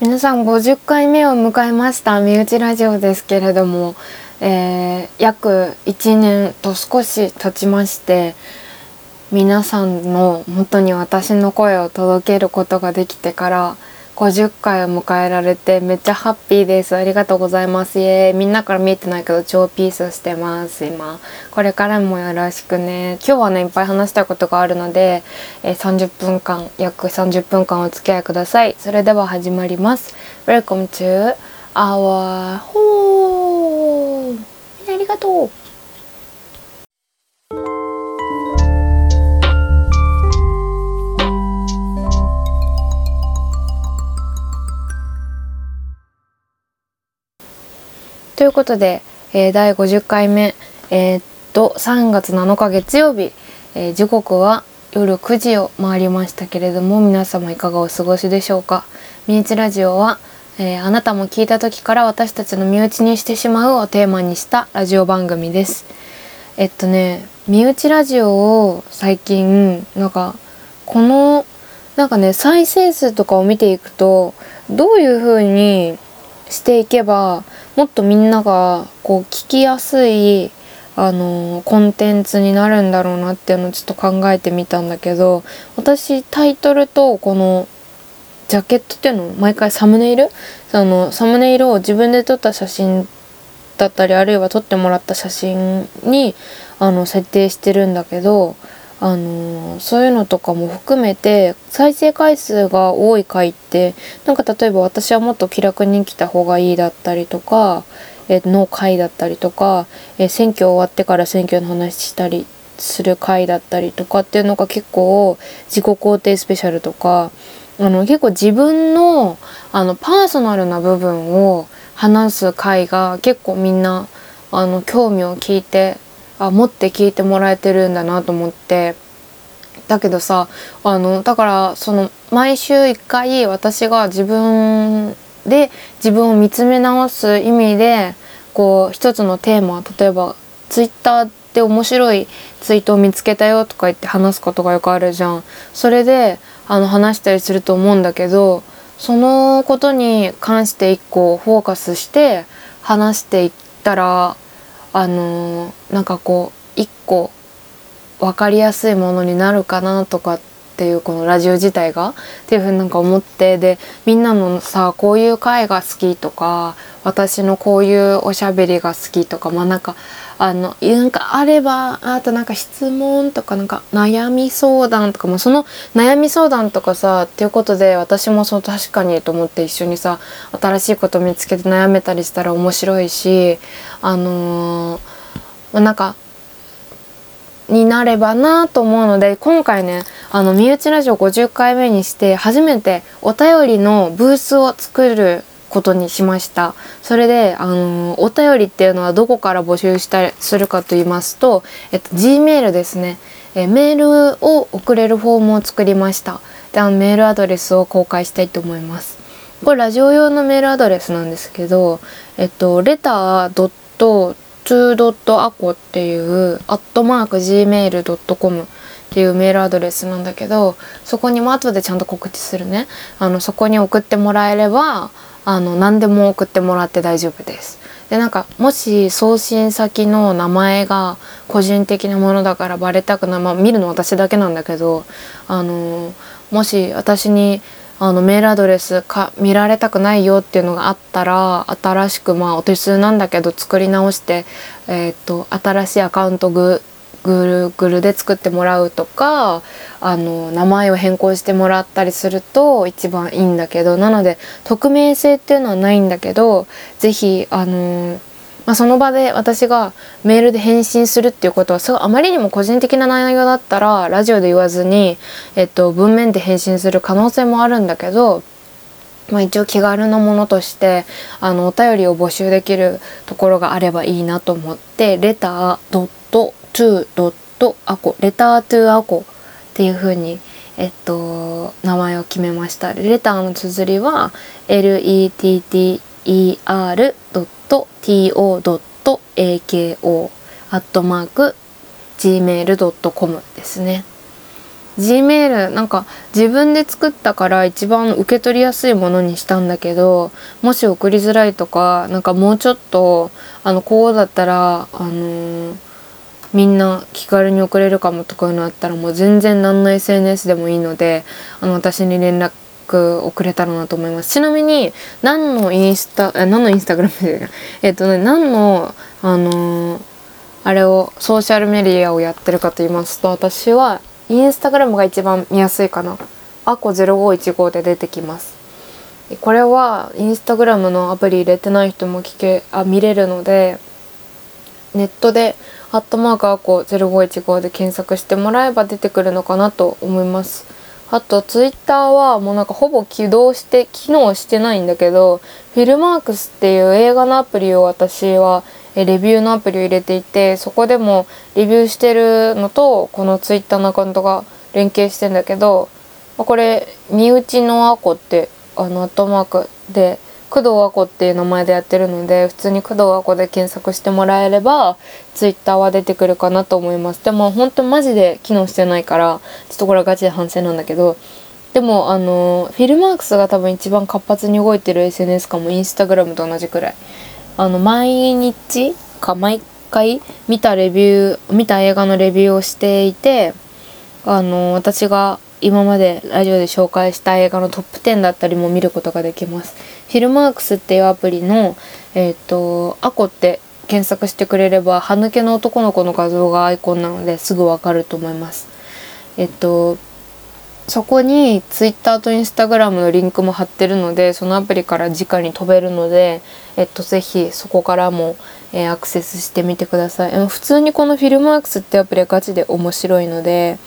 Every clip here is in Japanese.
皆さん50回目を迎えました身内ラジオですけれども、えー、約1年と少し経ちまして皆さんの元に私の声を届けることができてから50回を迎えられてめっちゃハッピーです。ありがとうございます。イエーイ。みんなから見えてないけど超ピースしてます。今。これからもよろしくね。今日はねいっぱい話したいことがあるので、えー、30分間約30分間お付き合いください。それでは始まります。Welcome to our home みんなありがとう。ということで、えー、第50回目、えー、っと3月7日月曜日、えー、時刻は夜9時を回りましたけれども皆様いかがお過ごしでしょうか？ミニチラジオは、えあなたも聞いた時から私たちの身内にしてしまうをテーマにしたラジオ番組です。えっとね身内ラジオを最近なんかこのなんかね再生数とかを見ていくとどういう風にしていけばもっとみんながこう聞きやすいあのコンテンツになるんだろうなっていうのをちょっと考えてみたんだけど私タイトルとこのジャケットっていうのを毎回サムネイル？そのサムネイルを自分で撮った写真だったりあるいは撮ってもらった写真にあの設定してるんだけどあのそういうのとかも含めて再生回数が多い回ってなんか例えば私はもっと気楽に来た方がいいだったりとか、えの回だったりとか、え選挙終わってから選挙の話したりする回だったりとかっていうのが結構自己肯定スペシャルとかあの結構自分のあのパーソナルな部分を話す回が結構みんなあの興味を聞いてあ持って聞いてもらえてるんだなと思ってだけどさあのだからその毎週1回私が自分で自分を見つめ直す意味でこう一つのテーマ例えばツイッターで面白いツイートを見つけたよとか言って話すことがよくあるじゃん。それであの話したりすると思うんだけどそのことに関して一個フォーカスして話していったらあのなんかこう一個分かりやすいものになるかなとかっていうこのラジオ自体がっていうふうになんか思ってでみんなのさこういう回が好きとか私のこういうおしゃべりが好きとかまあなんかあのなんかあればあとなんか質問とかなんか悩み相談とかもその悩み相談とかさっていうことで私もそう確かにと思って一緒にさ新しいこと見つけて悩めたりしたら面白いしあのー、なんかになればなと思うので今回ねあの身内ラジオ50回目にして初めてお便りのブースを作ることにしました。それであのお便りっていうのはどこから募集したりするかと言いますと、えっと、G メールですね。えメールを送れるフォームを作りました。であのメールアドレスを公開したいと思います。これラジオ用のメールアドレスなんですけどえっとレター .to.aco っていうアットマーク gmail.com っていうメールアドレスなんだけどそこにも後でちゃんと告知するねあのそこに送ってもらえればあの何でも送ってもらって大丈夫です。でなんかもし送信先の名前が個人的なものだからバレたくないまあ見るの私だけなんだけどあのもし私にあのメールアドレスか見られたくないよっていうのがあったら新しくまあお手数なんだけど作り直して、えー、っと新しいアカウントグ Google で作ってもらうとかあの名前を変更してもらったりすると一番いいんだけどなので匿名性っていうのはないんだけど是非あのまあ、その場で私がメールで返信するっていうことはすごいあまりにも個人的な内容だったらラジオで言わずに、えっと、文面で返信する可能性もあるんだけどまあ、一応気軽なものとしてあのお便りを募集できるところがあればいいなと思ってレター to.aco レター to アコっていう風にえっと名前を決めました。レターの綴りは er.to.ako アットマーク gmail.com ですね。G メールなんか自分で作ったから一番受け取りやすいものにしたんだけどもし送りづらいとかなんかもうちょっとあのこうだったらあのー、みんな気軽に送れるかもとかいうのあったらもう全然何の SNS でもいいのであの私に連絡送れたらなと思います。ちなみに何のインスタ何のインスタグラムで えっとね何のあのー、あれをソーシャルメディアをやってるかと言いますと私はインスタグラムが一番見やすいかな。アコ0515で出てきます。これはインスタグラムのアプリ入れてない人も聞けあ見れるのでネットで「アットマークアコ0515」で検索してもらえば出てくるのかなと思います。あとツイッターはもうなんかほぼ起動して機能してないんだけどフィルマークスっていう映画のアプリを私はレビューのアプリを入れていてそこでもレビューしてるのとこのツイッターのアカウントが連携してんだけどこれ身内のアコってあのアットマークで工藤アコっていう名前でやってるので普通に工藤アコで検索してもらえればツイッターは出てくるかなと思います。でも本当マジで機能してないからちょっとこれはガチで反省なんだけど。でもあのフィルマークスが多分一番活発に動いてる SNS かもインスタグラムと同じくらい。あの毎日か毎回見たレビュー見た映画のレビューをしていてあの私が今までラジオで紹介した映画のトップ10だったりも見ることができます。フィルマークスっていうアプリのえっ、ー、とアコって検索してくれれば歯抜けの男の子の画像がアイコンなのですぐわかると思います。えっとそこに Twitter と Instagram のリンクも貼ってるのでそのアプリから直に飛べるので、えっと、ぜひそこからも、えー、アクセスしてみてください。普通にこのフィルマークスってアプリはガチで面白いので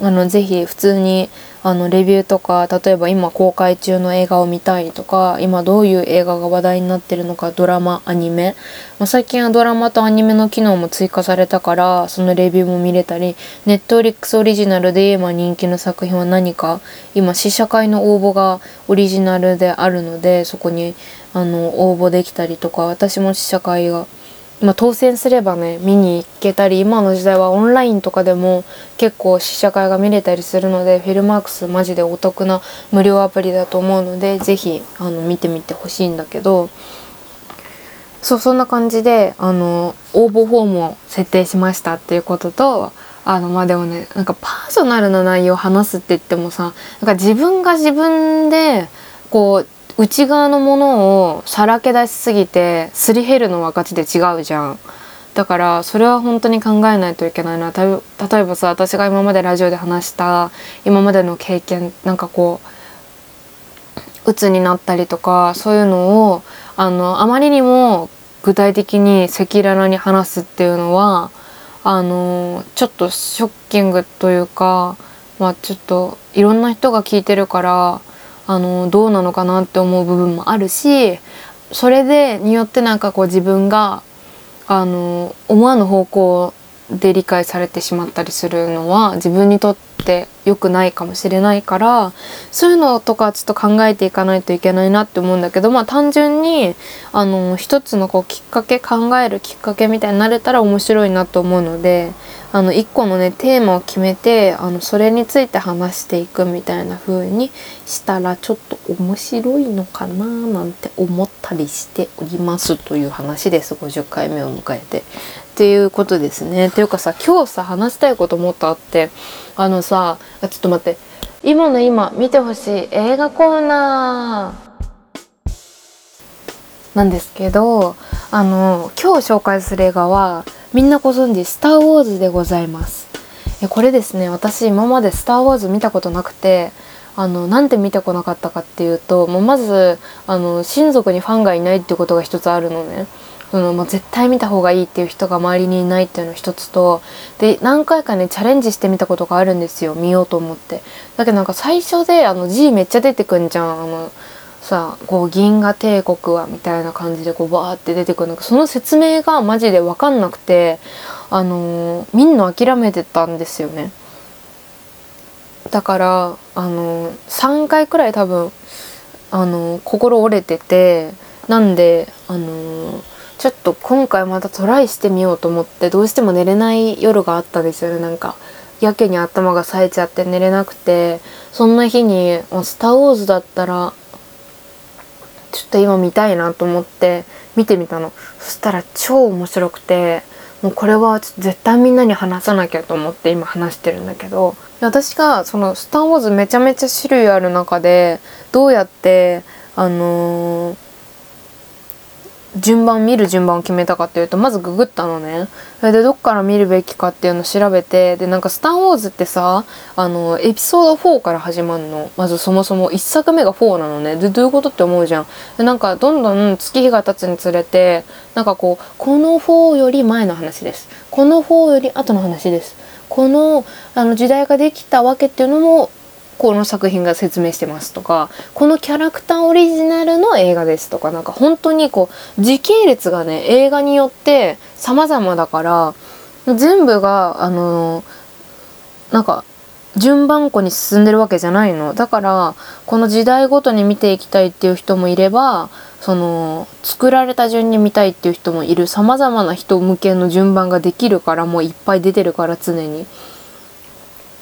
あのぜひ普通にあのレビューとか例えば今公開中の映画を見たいとか今どういう映画が話題になってるのかドラマアニメ、まあ、最近はドラマとアニメの機能も追加されたからそのレビューも見れたりネットフリックスオリジナルで今人気の作品は何か今試写会の応募がオリジナルであるのでそこにあの応募できたりとか私も試写会がまあ、当選すればね見に行けたり今の時代はオンラインとかでも結構試写会が見れたりするのでフィルマークスマジでお得な無料アプリだと思うので是非あの見てみてほしいんだけどそうそんな感じであの応募フォームを設定しましたっていうこととあのまあでもねなんかパーソナルな内容を話すって言ってもさなんか自分が自分でこう内側のものをさらけ出しすぎてすり減るのはガチで違うじゃん。だからそれは本当に考えないといけないな例えばさ私が今までラジオで話した今までの経験なんかこう鬱になったりとかそういうのをあのあまりにも具体的に赤裸々に話すっていうのはあのちょっとショッキングというかまあちょっといろんな人が聞いてるからあのどうなのかなって思う部分もあるしそれでによってなんかこう自分があの思わぬ方向で理解されてしまったりするのは自分にとって良くないかもしれないからそういうのとかちょっと考えていかないといけないなって思うんだけどまあ単純にあの一つのこうきっかけ考えるきっかけみたいになれたら面白いなと思うのであの一個のねテーマを決めてあのそれについて話していくみたいな風にしたらちょっと面白いのかななんて思ったりしておりますという話です50回目を迎えて。っていうことですね。っていうかさ今日さ話したいこともっとあってあのさあちょっと待って今の今見てほしい映画コーナーなんですけどあの今日紹介する映画はみんなご存知スター・ウォーズでございます。これですね私今までスター・ウォーズ見たことなくてあのなんで見てこなかったかっていうともうまずあの親族にファンがいないってことが一つあるのね。その、まあ、絶対見た方がいいっていう人が周りにいないっていうの一つとで何回かねチャレンジしてみたことがあるんですよ見ようと思って。だけどなんか最初であの G めっちゃ出てくんじゃんあのさこう銀河帝国はみたいな感じでこうバーって出てくるのその説明がマジで分かんなくてあのー、みんな諦めてたんですよね。だからあのー、3回くらい多分あのー、心折れててなんであのちょっと今回またトライしてみようと思ってどうしても寝れない夜があったんですよね。なんかやけに頭が冴えちゃって寝れなくてそんな日に「スター・ウォーズ」だったらちょっと今見たいなと思って見てみたの。そしたら超面白くてもうこれは絶対みんなに話さなきゃと思って今話してるんだけど。私がその「スター・ウォーズ」めちゃめちゃ種類ある中でどうやってあのー順番見る順番を決めたかっていうとまずググったのね。それでどっから見るべきかっていうのを調べてでなんか「スター・ウォーズ」ってさあのエピソード4から始まるの。まずそもそも1作目が4なのね。でどういうことって思うじゃん。でなんかどんどん月日が経つにつれてなんかこうこの4より前の話です。この4より後の話です。このあの時代ができたわけっていうのもこの作品が説明してますとかこのキャラクターオリジナルの映画ですとかなんか本当にこう時系列がね映画によって様々だから全部があのなんか順番こに進んでるわけじゃないのだからこの時代ごとに見ていきたいっていう人もいればその作られた順に見たいっていう人もいる様々な人向けの順番ができるからもういっぱい出てるから常に。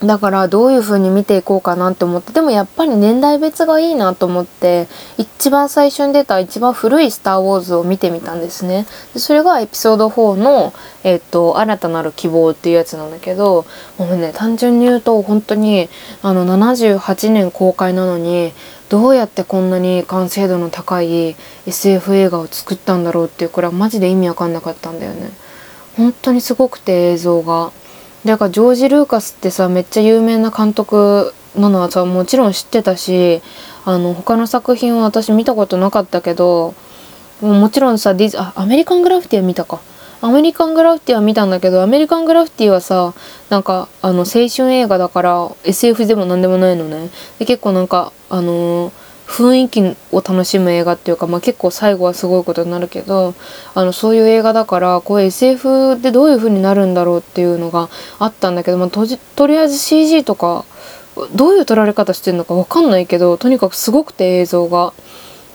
だからどういう風に見ていこうかなって思ってでもやっぱり年代別がいいなと思って一番最初に出た一番古い「スター・ウォーズ」を見てみたんですねでそれがエピソード4の、えっと「新たなる希望」っていうやつなんだけどもうね単純に言うと本当にあの78年公開なのにどうやってこんなに完成度の高い SF 映画を作ったんだろうっていうこれはマジで意味わかんなかったんだよね本当にすごくて映像が。だかジョージ・ルーカスってさめっちゃ有名な監督なのはさもちろん知ってたしあの他の作品は私見たことなかったけどもちろんさディズあアメリカングラフィティは見たか。アメリカングラフィティは見たんだけどアメリカングラフィティはさなんかあの青春映画だから SF でも何でもないのね。で結構なんかあのー雰囲気を楽しむ映画っていうか、まあ、結構最後はすごいことになるけどあのそういう映画だからこう SF でどういう風になるんだろうっていうのがあったんだけど、まあ、ととりあえず CG とかどういう撮られ方してるのか分かんないけどとにかくすごくて映像が。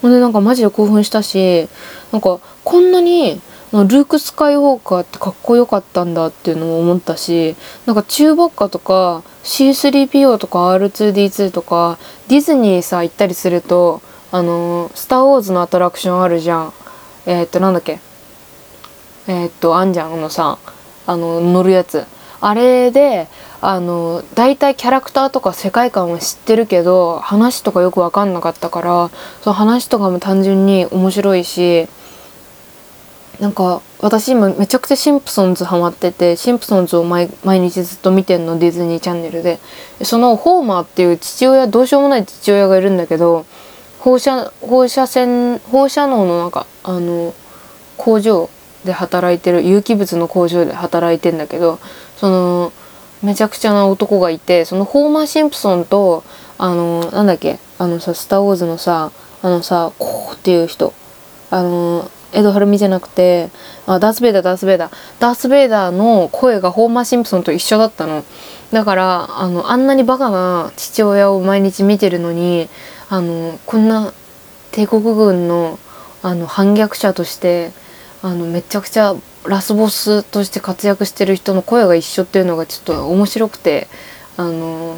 ほんでなんかマジで興奮したしなんかこんなにルーク・スカイウォーカーってかっこよかったんだっていうのも思ったしなんかチューバッカとか C3PO とか R2D2 とかディズニーさ行ったりするとあの、スター・ウォーズのアトラクションあるじゃん。えー、っとなんだっけ？えー、っとあんじゃんあのさあの乗るやつ。あれであの大体キャラクターとか世界観は知ってるけど話とかよく分かんなかったからその話とかも単純に面白いしなんか私今めちゃくちゃシンプソンズハマっててシンプソンズを毎日ずっと見てんのディズニーチャンネルで。そのホーマーっていう父親どうしようもない父親がいるんだけど放射放射線放射能のなんかあの工場で働いてる有機物の工場で働いてんだけどそのめちゃくちゃな男がいてそのホーマー・シンプソンとあのなんだっけあのさ「スター・ウォーズ」のさあのさこうっていう人あのエド・ハルミじゃなくてあダース・ベイダーダース・ベイダー。ダース・ベイダーの声がホーマー・シンプソンと一緒だったの。だからあのあんなにバカな父親を毎日見てるのにあのこんな帝国軍のあの反逆者としてあのめちゃくちゃラスボスとして活躍してる人の声が一緒っていうのがちょっと面白くてあの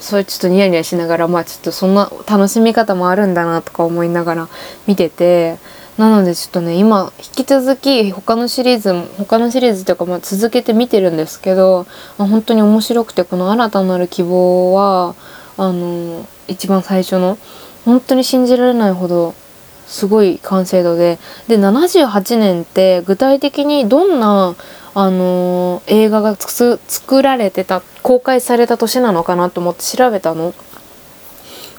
それちょっとニヤニヤしながらまあちょっとそんな楽しみ方もあるんだなとか思いながら見ててなのでちょっとね今引き続き他のシリーズも他のシリーズというかまあ続けて見てるんですけど、まあ、本当に面白くてこの「新たなる希望は」あの一番最初の本当に信じられないほどすごい完成度でで78年って具体的にどんなあの映画が作られてた公開された年なのかなと思って調べたの。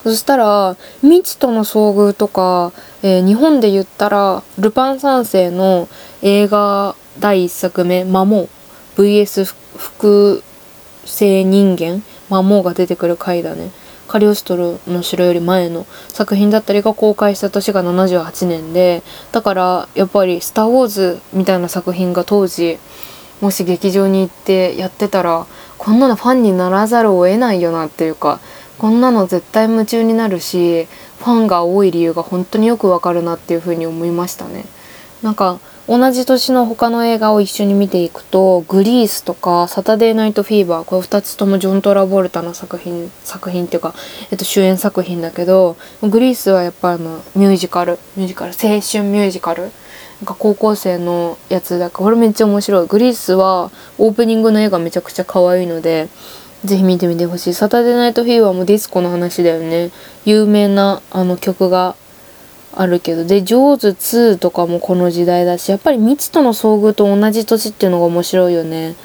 そしたら未知との遭遇とか、えー、日本で言ったらルパン三世の映画第1作目「マモ」VS 複製人間マモが出てくる回だね。カリオストロの城より前の作品だったりが公開した年が78年でだからやっぱり「スター・ウォーズ」みたいな作品が当時もし劇場に行ってやってたらこんなのファンにならざるを得ないよなっていうかこんなの絶対夢中になるしファンが多い理由が本当によくわかるなっていうふうに思いましたね。なんか同じ年の他の映画を一緒に見ていくと「グリース」とか「サタデーナイト・フィーバー」これ2つともジョン・トラボルタの作品作品っていうか、えっと、主演作品だけどグリースはやっぱあのミュージカルミュージカル青春ミュージカルなんか高校生のやつだからこれめっちゃ面白いグリースはオープニングの絵がめちゃくちゃ可愛いのでぜひ見てみてほしい。サタデーナイト・フィーバーもディスコの話だよね。有名なあの曲があるけど。で「ジョーズ2」とかもこの時代だしやっぱり未知との遭遇と同じ年っていうのが面白いよね。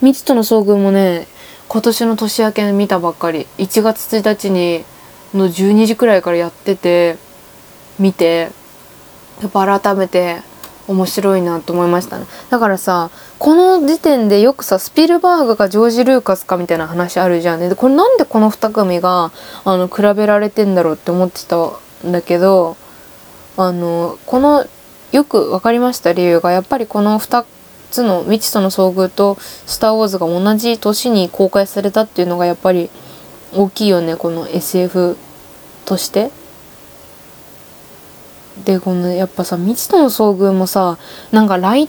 未知との遭遇もね今年の年明け見たばっかり。1月1日にの12時くらいからやってて見てやっぱ改めて面白いなと思いましたねだからさこの時点でよくさスピルバーグかジョージ・ルーカスかみたいな話あるじゃんねでこれなんでこの2組があの比べられてんだろうって思ってたんだけどあのこのよく分かりました理由がやっぱりこの2つの未知との遭遇と「スター・ウォーズ」が同じ年に公開されたっていうのがやっぱり大きいよねこの SF として。でこのやっぱさ未知との遭遇もさなんかライ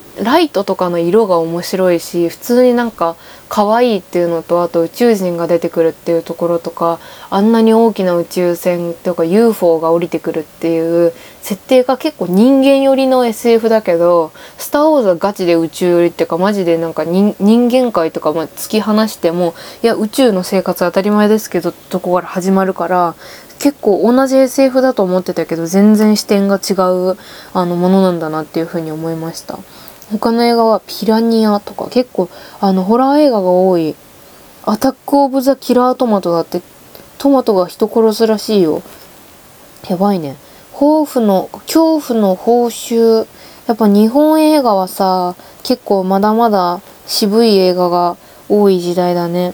トとかの色が面白いし普通になんか可愛いっていうのとあと宇宙人が出てくるっていうところとかあんなに大きな宇宙船とか UFO が降りてくるっていう設定が結構人間寄りの SF だけど「スター・ウォーズ」はガチで宇宙寄りっていうかマジでなんか人間界とかま突き放してもいや宇宙の生活当たり前ですけどとこから始まるから結構同じ SF だと思ってたけど全然視点が違うあのものなんだなっていうふうに思いました。他の映画は「ピラニア」とか結構あのホラー映画が多い「アタック・オブ・ザ・キラー・トマト」だってトマトが人殺すらしいよ。やばいね。抱負の恐怖の報酬。やっぱ日本映画はさ結構まだまだ渋い映画が多い時代だね。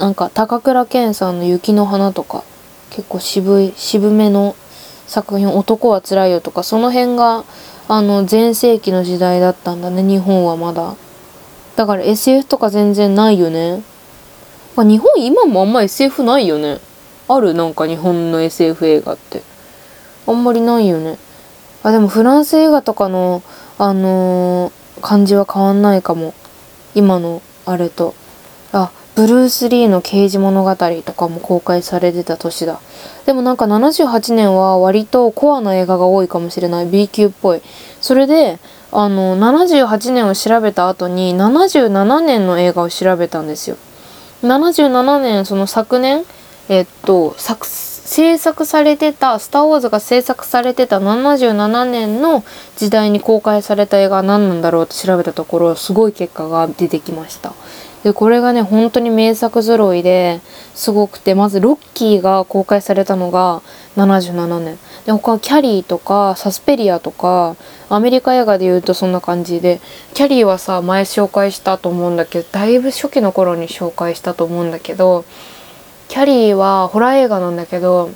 なんか高倉健さんの雪の花とか結構渋い渋めの作品男はつらいよとかその辺があの全盛期の時代だったんだね日本はまだ。だから SF とか全然ないよね、まあ、日本今もあんま SF ないよね。ある？なんか日本の SF 映画って。あんまりないよね。あでもフランス映画とかのあのー、感じは変わんないかも。今のあれと。ブルース・リーの刑事物語とかも公開されてた年だ。でもなんか78年は割とコアな映画が多いかもしれない。B 級っぽい。それで、あの、78年を調べた後に77年の映画を調べたんですよ。77年、その昨年、えっと、作、制作されてた、スター・ウォーズが制作されてた77年の時代に公開された映画は何なんだろうって調べたところ、すごい結果が出てきました。でこれがね本当に名作揃いですごくてまずロッキーが公開されたのが77年。で他はキャリーとかサスペリアとかアメリカ映画で言うとそんな感じでキャリーはさ前紹介したと思うんだけどだいぶ初期の頃に紹介したと思うんだけどキャリーはホラー映画なんだけど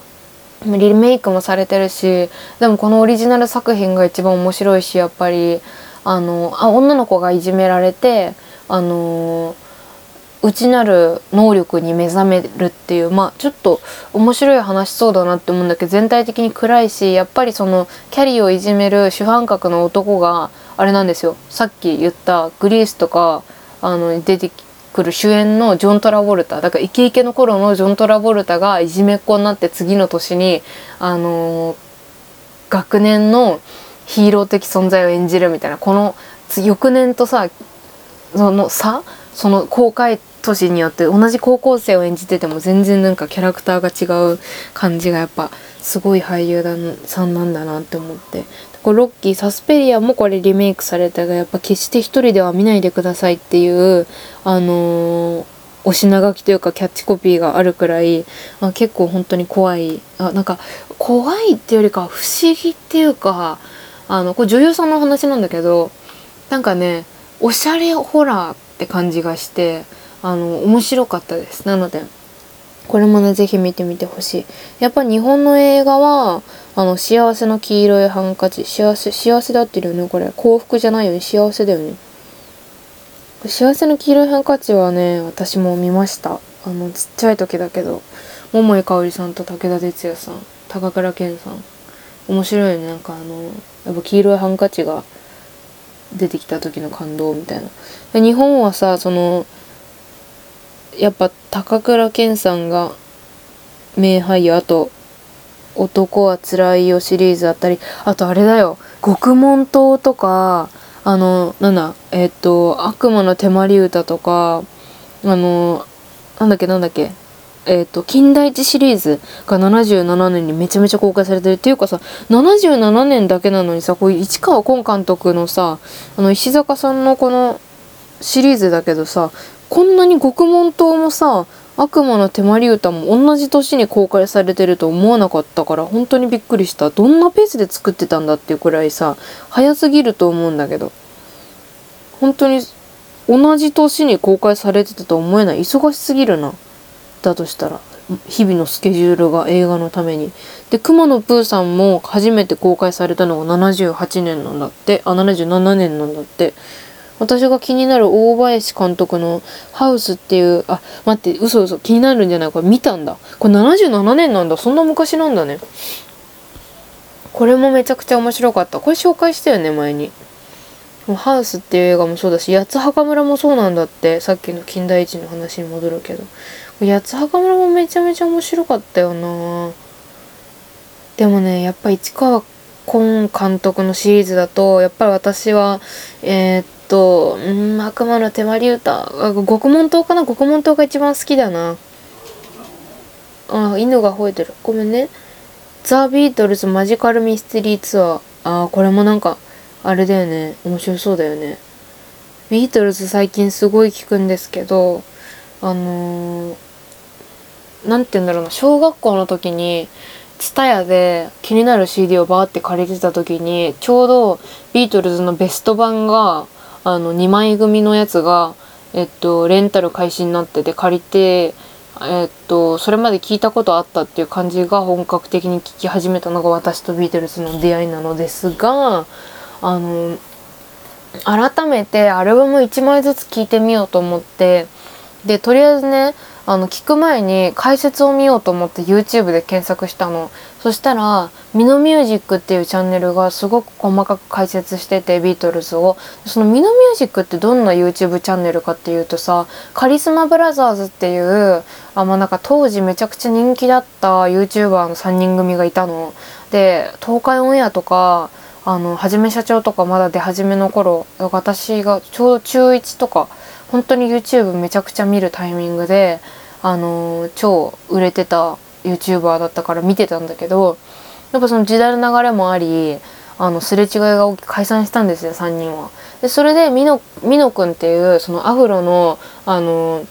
リメイクもされてるしでもこのオリジナル作品が一番面白いしやっぱりあのあ女の子がいじめられてあの内なる能力に目覚めるっていうまあちょっと面白い話そうだなって思うんだけど全体的に暗いしやっぱりそのキャリーをいじめる主犯格の男があれなんですよ。さっき言ったグリースとかあの出てくる主演のジョン・トラボルタだからイケイケの頃のジョン・トラボルタがいじめっ子になって次の年にあの学年のヒーロー的存在を演じるみたいな。この翌年とさその差その公開年によって同じ高校生を演じてても全然なんかキャラクターが違う感じがやっぱすごい俳優さんなんだなって思って。ロッキーサスペリアもこれリメイクされたがやっぱ決して一人では見ないでくださいっていうあのー、お品書きというかキャッチコピーがあるくらい、あ、結構本当に怖いあなんか怖いっていうよりか不思議っていうかあのこれ女優さんの話なんだけどなんかねおしゃれホラーって感じがしてあの面白かったです。なのでこれもね是非見てみてほしい。やっぱ日本の映画はあの幸せの黄色いハンカチ幸せ幸せだってるよねこれ幸福じゃないよね。幸せだよね。幸せの黄色いハンカチはね私も見ました。あのちっちゃい時だけど。桃井かおりさんと武田鉄矢さん高倉健さん。面白いよね。なんかあのやっぱ黄色いハンカチが出てきた時の感動みたいな。で日本はさそのやっぱ高倉健さんが名俳優あと「男はつらいよ」シリーズあったりあとあれだよ。獄門島とかあのなんだえっ、と悪魔の手まり歌とかあのなんだっけなんだっけ。えっ、と金田一シリーズが77年にめちゃめちゃ公開されてるっていうかさ77年だけなのにさこういう市川崑監督のさあの石坂さんのこのシリーズだけどさこんなに獄門島もさ悪魔の手まり歌も同じ年に公開されてると思わなかったから本当にびっくりした。どんなペースで作ってたんだっていうくらいさ早すぎると思うんだけど。本当に同じ年に公開されてたと思えない。忙しすぎるな。だとしたら日々のスケジュールが映画のために。で熊野プーさんも初めて公開されたのが78年なんだって。あ77年なんだって。私が気になる大林監督の「ハウス」っていうあ待って嘘嘘気になるんじゃない？これ見たんだ。これ77年なんだ。そんな昔なんだね。これもめちゃくちゃ面白かった。これ紹介したよね前に。ハウスっていう映画もそうだし八つ墓村もそうなんだってさっきの金田一の話に戻るけど八つ墓村もめちゃめちゃ面白かったよなでもねやっぱ市川崑監督のシリーズだとやっぱり私はえー、っと、うん、悪魔の手まり歌。獄門島かな？獄門島が一番好きだな。あ、犬が吠えてる。ごめんね。ザ・ビートルズ・マジカル・ミステリー・ツアー。あ、これもなんか、あれだよね。面白そうだよね。ビートルズ最近すごい聞くんですけど、あのー、て言うんだろうな、小学校の時に、ツタヤで気になる CD をバーって借りてた時に、ちょうどビートルズのベスト版があの2枚組のやつが、えっと、レンタル開始になってて借りて、えっと、それまで聞いたことあったっていう感じが本格的に聞き始めたのが私とビートルズの出会いなのですがあの改めてアルバム1枚ずつ聴いてみようと思ってでとりあえずねあの聞く前に解説を見ようと思って YouTube で検索したの。そしたらミノミュージックっていうチャンネルがすごく細かく解説しててビートルズを。そのミノミュージックってどんな YouTube チャンネルかっていうとさカリスマブラザーズっていうあまあなんか当時めちゃくちゃ人気だった YouTuber の3人組がいたの。で東海オンエアとかあのはじめ社長とかまだ出始めの頃私がちょうど中1とか本当に YouTube めちゃくちゃ見るタイミングで、あの、超売れてた YouTuber だったから見てたんだけどやっぱその時代の流れもありあのすれ違いが大きく解散したんですよ3人は。でそれでミノミノくんっていうそのアフロのあの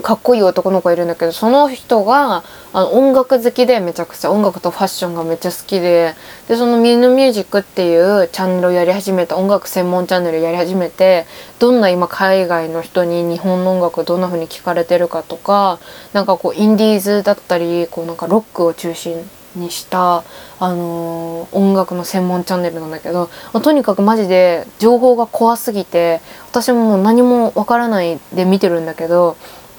かっこいい男の子いるんだけどその人があの音楽好きでめちゃくちゃ音楽とファッションがめっちゃ好きででそのミヌミュージックっていうチャンネルをやり始めた音楽専門チャンネルやり始めてどんな今海外の人に日本の音楽をどんな風に聴かれてるかとかなんかこうインディーズだったりこうなんかロックを中心にした、あのー、音楽の専門チャンネルなんだけど、まあ、とにかくマジで情報が怖すぎて私ももう何もわからないで見てるんだけど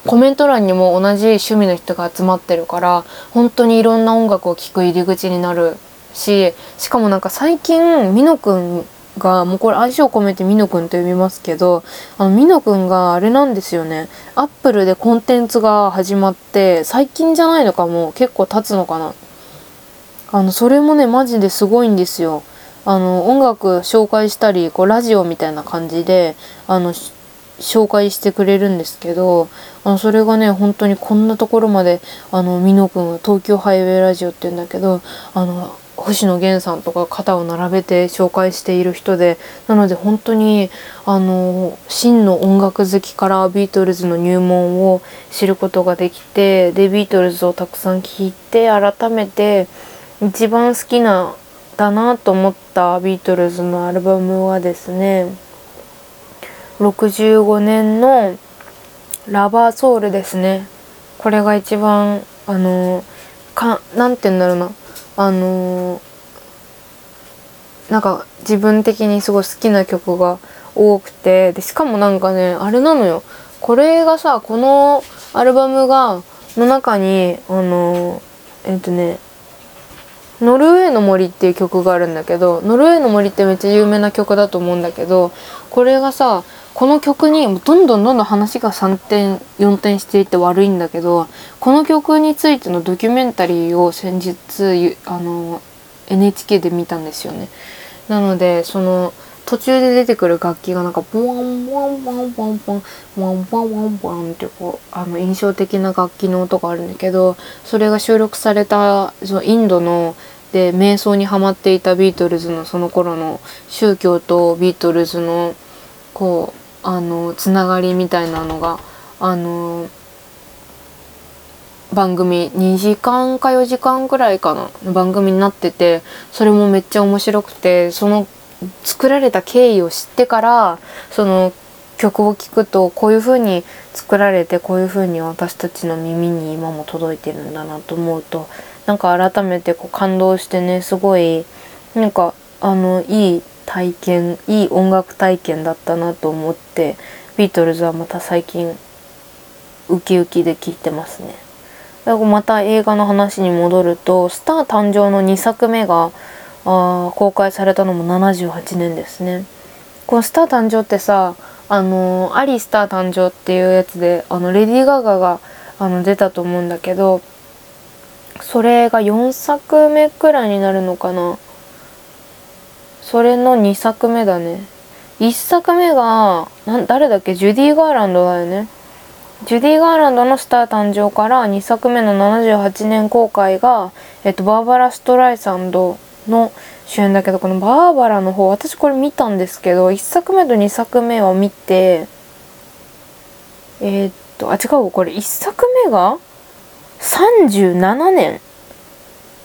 コメント欄にも同じ趣味の人が集まってるから本当にいろんな音楽を聴く入り口になるししかもなんか最近みのくんがもうこれ相性込めてみのくんと呼びますけどあのみのくんがあれなんですよね。アップルでコンテンツが始まって最近じゃないのかも結構経つのかな。あのそれもねマジですごいんですよ。あの音楽紹介したりこうラジオみたいな感じであの紹介してくれるんですけどあのそれがね本当にこんなところまであの美濃くん東京ハイウェイラジオって言うんだけどあの星野源さんとか肩を並べて紹介している人でなので本当にあの真の音楽好きからビートルズの入門を知ることができてでビートルズをたくさん聴いて改めて一番好きなだなと思ったビートルズのアルバムはですね65年のラバーソウルですね。これが一番あのかなんて言うんだろうな。あのなんか自分的にすごい好きな曲が多くて。でしかもなんかねあれなのよ。これがさこのアルバムがの中にあのえっとねノルウェーの森っていう曲があるんだけどノルウェーの森ってめっちゃ有名な曲だと思うんだけどこれがさこの曲にどんどんどんどん話が3転4転していって悪いんだけどこの曲についてのドキュメンタリーを先日あの NHK で見たんですよね。なのでその途中で出てくる楽器がなんかボワンボワンボワンボワンボワンボワンボワンボワンボワンってこうあの印象的な楽器の音があるんだけどそれが収録されたそのインドので瞑想にはまっていたビートルズのその頃の宗教とビートルズのこうあのつながりみたいなのがあの番組2時間か4時間くらいかな番組になっててそれもめっちゃ面白くてその作られた経緯を知ってからその曲を聴くとこういう風に作られてこういう風に私たちの耳に今も届いてるんだなと思うとなんか改めてこう感動してねすごいなんかあのいい体験いい音楽体験だったなと思ってビートルズはまた最近ウキウキで聴いてますね。また映画の話に戻ると「スター誕生」の2作目があ公開されたのも78年ですね。この「スター誕生」ってさあのアリスター誕生っていうやつであのレディー・ガガがあの出たと思うんだけどそれが4作目くらいになるのかなそれの2作目だね。1作目がな誰だっけ？ジュディ・ガーランドだよね。ジュディ・ガーランドの「スター誕生」から2作目の78年公開が、えっと、バーバラ・ストライサンドの主演だけどこのバーバラの方私これ見たんですけど1作目と2作目は見てえー、っとあ違うこれ1作目が37年。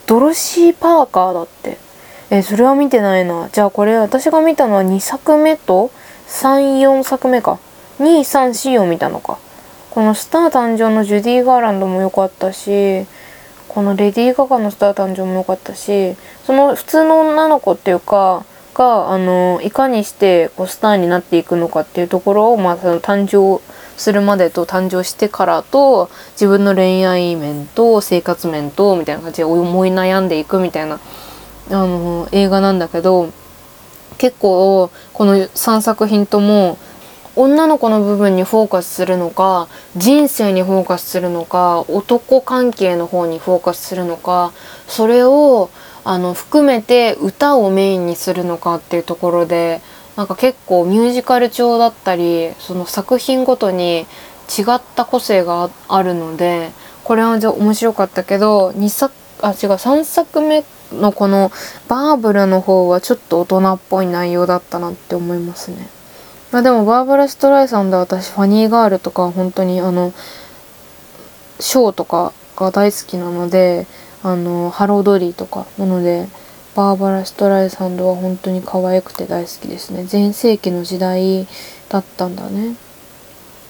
ドロシー・パーカーだって。え、それは見てないな。じゃあこれ私が見たのは2作目と34作目か。2344見たのか。この「スター誕生」のジュディ・ガーランドも良かったしこのレディー・ガガのスター誕生も良かったしその普通の女の子っていうかがあのいかにしてこうスターになっていくのかっていうところを、まあ、その誕生するまでと誕生してからと自分の恋愛面と生活面とみたいな感じで思い悩んでいくみたいなあの映画なんだけど結構この3作品とも女の子の部分にフォーカスするのか人生にフォーカスするのか男関係の方にフォーカスするのかそれをあの含めて歌をメインにするのかっていうところでなんか結構ミュージカル調だったりその作品ごとに違った個性があるのでこれはじゃ面白かったけど2作あ違う3作目のこのバーブラの方はちょっと大人っぽい内容だったなって思いますね。まあでもバーバラ・ストライサンドで私ファニーガールとか本当にあのショーとかが大好きなのであのハロー・ドーリーとかなのでバーバラ・ストライサンドは本当に可愛くて大好きですね全盛期の時代だったんだね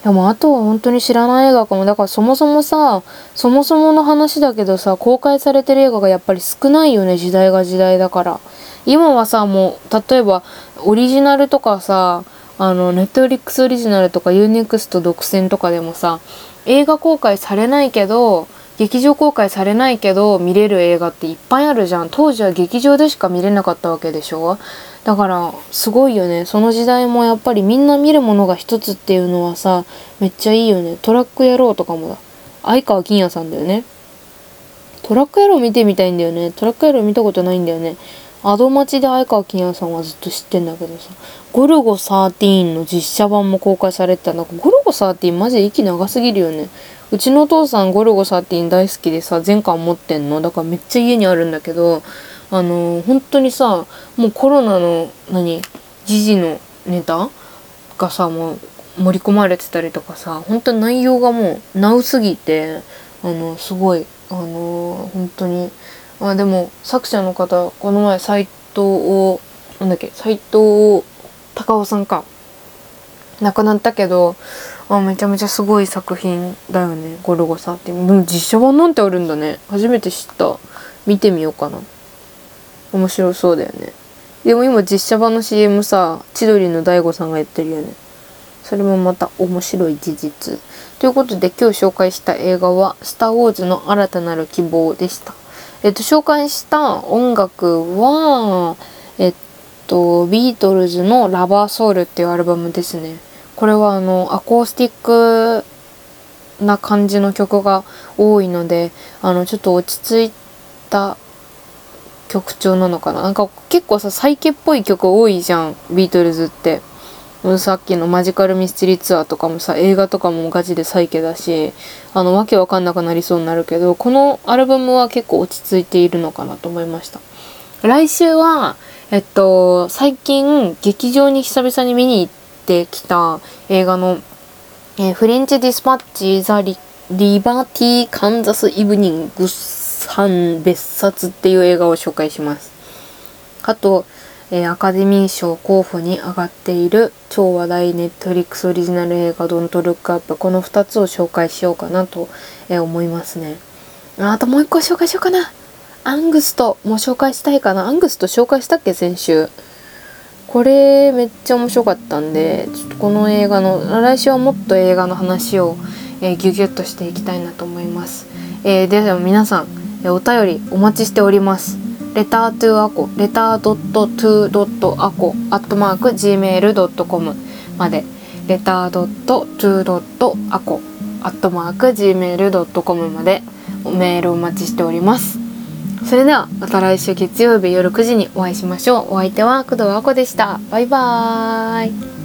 でもあとは本当に知らない映画かも。だからそもそもさそもそもの話だけどさ公開されてる映画がやっぱり少ないよね時代が時代だから。今はさもう例えばオリジナルとかさあのネットフリックスオリジナルとか U-NEXT 独占とかでもさ映画公開されないけど劇場公開されないけど見れる映画っていっぱいあるじゃん。当時は劇場でしか見れなかったわけでしょ？だからすごいよね。その時代もやっぱりみんな見るものが一つっていうのはさめっちゃいいよね。トラック野郎とかもだ。愛川欽也さんだよね。トラック野郎見てみたいんだよね。トラック野郎見たことないんだよね。アドマチで相川金也さんはずっと知ってんだけどさゴルゴ13の実写版も公開されてた。んだゴルゴ13マジで息長すぎるよね。うちのお父さんゴルゴ13大好きでさ全巻持ってんの。だからめっちゃ家にあるんだけどあのー、本当にさもうコロナの何時事のネタがさもう盛り込まれてたりとかさ本当に内容がもうナウすぎてあのすごいあのー、本当にあでも作者の方この前斎藤をなんだっけ斎藤隆夫さんか。亡くなったけどあめちゃめちゃすごい作品だよね。ゴルゴさってでも実写版なんてあるんだね。初めて知った。見てみようかな。面白そうだよね。でも今実写版の CM さ千鳥の大悟さんがやってるよね。それもまた面白い事実。ということで今日紹介した映画は「スター・ウォーズの新たなる希望」でした。えっと、紹介した音楽は、えっと、ビートルズのラバーソウルっていうアルバムですね。これはあの、アコースティックな感じの曲が多いので、あの、ちょっと落ち着いた曲調なのかな。なんか結構さ、サイケっぽい曲多いじゃん、ビートルズって。さっきのマジカルミステリーツアーとかもさ、映画とかもガチでサイケだし、あの、わけわかんなくなりそうになるけど、このアルバムは結構落ち着いているのかなと思いました。来週は、えっと、最近劇場に久々に見に行ってきた映画の、えー、フレンチディスパッチ・ザ・リリバティ・カンザス・イブニングさん別冊っていう映画を紹介します。あと、えー、アカデミー賞候補に上がっている超話題ネットフリックスオリジナル映画ドントルックアップ。この2つを紹介しようかなと、えー、思いますね。あともう一個紹介しようかな。アングストも紹介したいかな。アングスト紹介したっけ先週。これめっちゃ面白かったんでちょっとこの映画の来週はもっと映画の話を、えー、ギュギュッとしていきたいなと思います、えー、では皆さん、えお便りお待ちしております。レタートゥアコレタードットトゥドットアコアットマーク gmail.com までレタードットトゥドットアコアットマーク gmail.com までメールお待ちしております。それではまた来週月曜日夜9時にお会いしましょう。お相手は工藤あこでした。バイバーイ。